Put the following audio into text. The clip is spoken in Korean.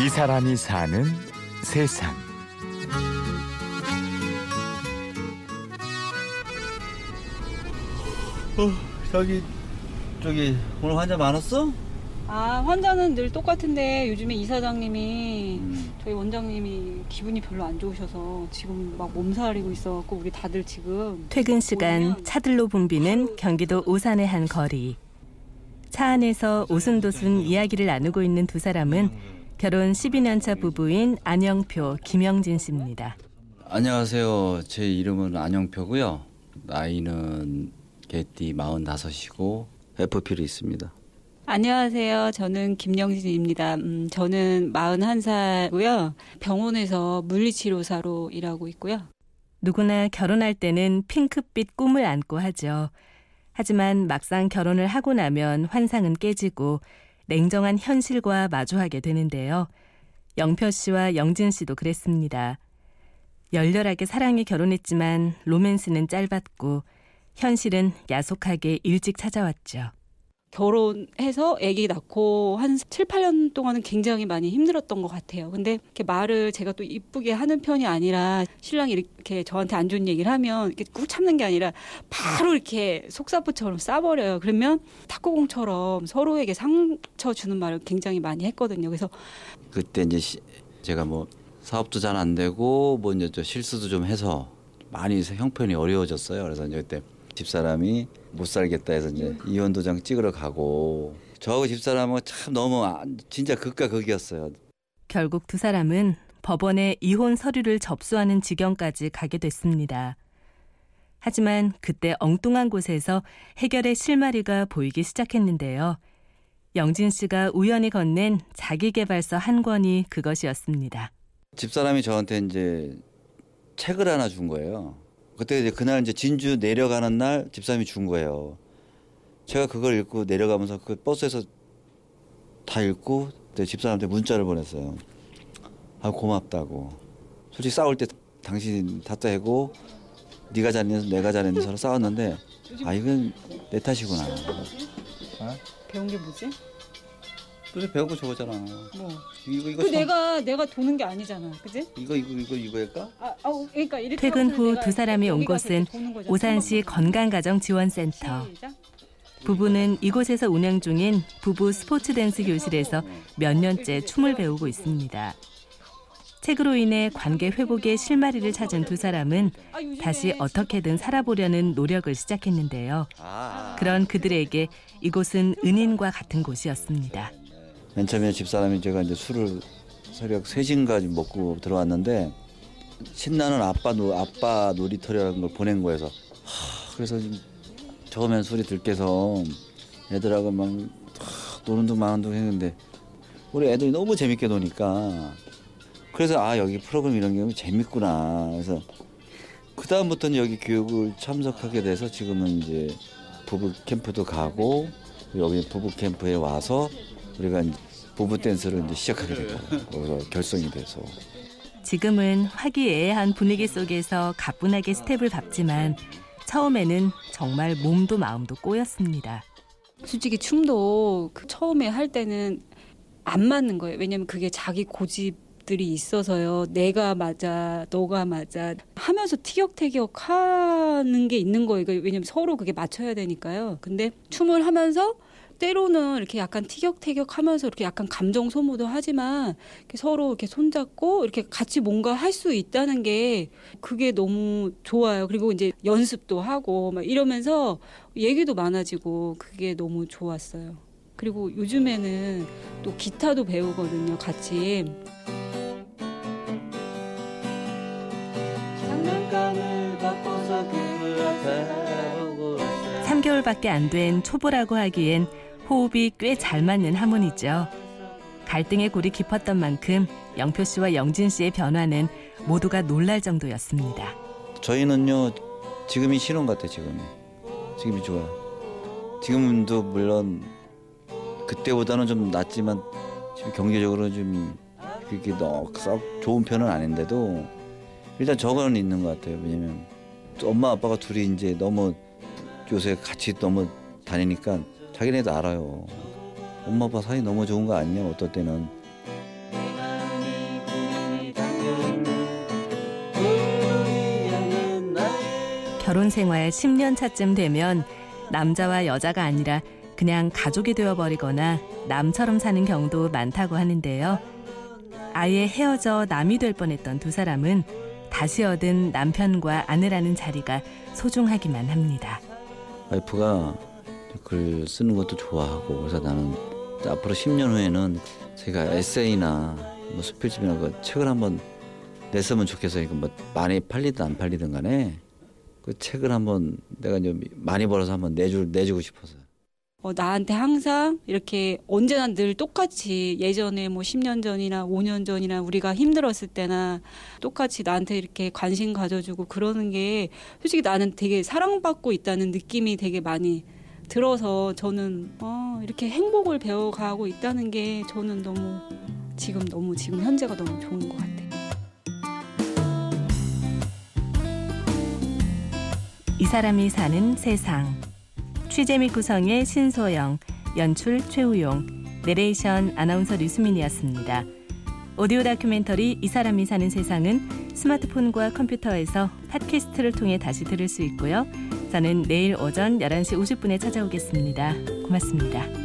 이 사람이 사는 세상. 어, 저기 저기 오늘 환자 많았어? 아 환자는 늘 똑같은데 요즘에 이사장님이 저희 원장님이 기분이 별로 안 좋으셔서 지금 막 몸살이고 있어갖고 우리 다들 지금 퇴근 시간 차들로 붐비는 경기도 오산의 한 거리. 차 안에서 오순도순 이야기를 나누고 있는 두 사람은 결혼 12년 차 부부인 안영표, 김영진 씨입니다. 안녕하세요. 제 이름은 안영표고요. 나이는 개띠 45이고 FP를 있습니다. 안녕하세요. 저는 김영진입니다. 음, 저는 41살고요. 병원에서 물리치료사로 일하고 있고요. 누구나 결혼할 때는 핑크빛 꿈을 안고 하죠. 하지만 막상 결혼을 하고 나면 환상은 깨지고 냉정한 현실과 마주하게 되는데요. 영표 씨와 영진 씨도 그랬습니다. 열렬하게 사랑해 결혼했지만 로맨스는 짧았고 현실은 야속하게 일찍 찾아왔죠. 결혼해서 아기 낳고 한 7, 8년 동안은 굉장히 많이 힘들었던 것 같아요. 근데 이렇게 말을 제가 또 이쁘게 하는 편이 아니라 신랑이 이렇게 저한테 안 좋은 얘기를 하면 이렇게 꾹 참는 게 아니라 바로 이렇게 속사포처럼 싸버려요. 그러면 탁구공처럼 서로에게 상처 주는 말을 굉장히 많이 했거든요. 그래서 그때 이제 시, 제가 뭐 사업도 잘 안 되고 뭐 이제 또 실수도 좀 해서 많이 형편이 어려워졌어요. 그래서 이제 그때 집사람이 못 살겠다 해서 이제 이혼 도장 찍으러 가고 저하고 집사람은 참 너무 안- 진짜 극과 극이었어요. 결국 두 사람은 법원에 이혼 서류를 접수하는 지경까지 가게 됐습니다. 하지만 그때 엉뚱한 곳에서 해결의 실마리가 보이기 시작했는데요. 영진 씨가 우연히 건넨 자기개발서 한 권이 그것이었습니다. 집사람이 저한테 이제 책을 하나 준 거예요. 그때 이제 그날 이제 진주 내려가는 날 집사람이 준 거예요. 제가 그걸 읽고 내려가면서 그 버스에서 다 읽고 그때 집사람한테 문자를 보냈어요. 아 고맙다고. 솔직히 싸울 때 당신 탓하고 네가 잘했니 내가 잘했니 서로 싸웠는데 아 이건 내 탓이구나. 배운 게 뭐지? 그래 배우고 저거잖아. 뭐. 이거 이거 그 참- 내가 내가 도는 게 아니잖아. 그지? 이거 이거 이거 이거일까? 아, 아, 그러니까 이렇게 퇴근 하고서 후 내가 두 사람이 온 여기 가서 곳은 이렇게 도는 거잖아. 오산시. 건강가정지원센터. 시작. 부부는 이곳에서 운영 중인 부부 스포츠 댄스 교실에서 몇 년째 춤을 배우고 있습니다. 책으로 인해 관계 회복의 실마리를 찾은 두 사람은 아, 요즘에 다시 어떻게든 살아보려는 노력을 시작했는데요. 아. 그런 그들에게 이곳은 은인과 같은 곳이었습니다. 맨 처음에 집사람이 제가 이제 술을 새벽 3시인가 먹고 들어왔는데 신나는 아빠 노 아빠 놀이터라는 걸 보낸 거여서 하, 그래서 좀 처음엔 술이 들깨서 애들하고 막 하, 노는 둥 마는 둥 했는데 우리 애들이 너무 재밌게 노니까 그래서 아 여기 프로그램 이런 게 재밌구나. 그래서 그 다음부터는 여기 교육을 참석하게 돼서 지금은 이제 부부 캠프도 가고 여기 부부 캠프에 와서 우리가 부부 댄스를 이제 시작하게 되고 결성이 돼서 지금은 화기애애한 분위기 속에서 가뿐하게 스텝을 밟지만 처음에는 정말 몸도 마음도 꼬였습니다. 솔직히 춤도 그 처음에 할 때는 안 맞는 거예요. 왜냐면 그게 자기 고집들이 있어서요. 내가 맞아, 너가 맞아 하면서 티격태격 하는 게 있는 거예요. 왜냐면 서로 그게 맞춰야 되니까요. 근데 춤을 하면서 때로는 이렇게 약간 티격태격 하면서 이렇게 약간 감정 소모도 하지만 이렇게 서로 이렇게 손잡고 이렇게 같이 뭔가 할 수 있다는 게 그게 너무 좋아요. 그리고 이제 연습도 하고 막 이러면서 얘기도 많아지고 그게 너무 좋았어요. 그리고 요즘에는 또 기타도 배우거든요, 같이. 장난감을 바꿔서 그걸 앞에 보고 3개월밖에 안 된 초보라고 하기엔 호흡이 꽤 잘 맞는 하모니죠. 갈등의 골이 깊었던 만큼 영표 씨와 영진 씨의 변화는 모두가 놀랄 정도였습니다. 저희는요 지금이 신혼 같아 지금이 지금이 좋아요 지금도 물론 그때보다는 좀 낫지만 지금 경제적으로 좀 그렇게 썩 좋은 편은 아닌데도 일단 저거는 있는 것 같아요 왜냐면 엄마 아빠가 둘이 이제 너무 요새 같이 너무 다니니까 자기네도 알아요. 엄마 아빠 사이 너무 좋은 거 아니냐 어떨 때는. 결혼 생활 10년 차쯤 되면 남자와 여자가 아니라 그냥 가족이 되어버리거나 남처럼 사는 경우도 많다고 하는데요. 아예 헤어져 남이 될 뻔했던 두 사람은 다시 얻은 남편과 아내라는 자리가 소중하기만 합니다. 와이프가 글 쓰는 것도 좋아하고 그래서 나는 앞으로 10년 후에는 제가 에세이나 뭐 수필집이나 그 책을 한번 냈으면 좋겠어요. 그뭐 많이 팔리든 안 팔리든 간에 그 책을 한번 내가 이제 많이 벌어서 한번 내줄 내주고 싶어서. 어, 나한테 항상 이렇게 언제나 늘 똑같이 예전에 뭐 10년 전이나 5년 전이나 우리가 힘들었을 때나 똑같이 나한테 이렇게 관심 가져주고 그러는 게 솔직히 나는 되게 사랑받고 있다는 느낌이 되게 많이 들어서 저는 어, 이렇게 행복을 배워가고 있다는 게 저는 너무 지금 너무 지금 현재가 너무 좋은 것 같아요. 이 사람이 사는 세상. 취재 및 구성의 신소영, 연출 최우용, 내레이션 아나운서 류수민이었습니다. 오디오 다큐멘터리 이 사람이 사는 세상은 스마트폰과 컴퓨터에서 팟캐스트를 통해 다시 들을 수 있고요. 저는 내일 오전 11시 50분에 찾아오겠습니다. 고맙습니다.